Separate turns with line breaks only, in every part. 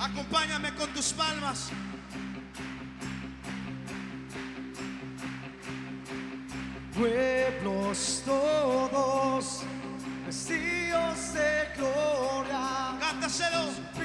Acompáñame con tus palmas.
Pueblos todos, vestidos de gloria,
Cántaselo.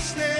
stay.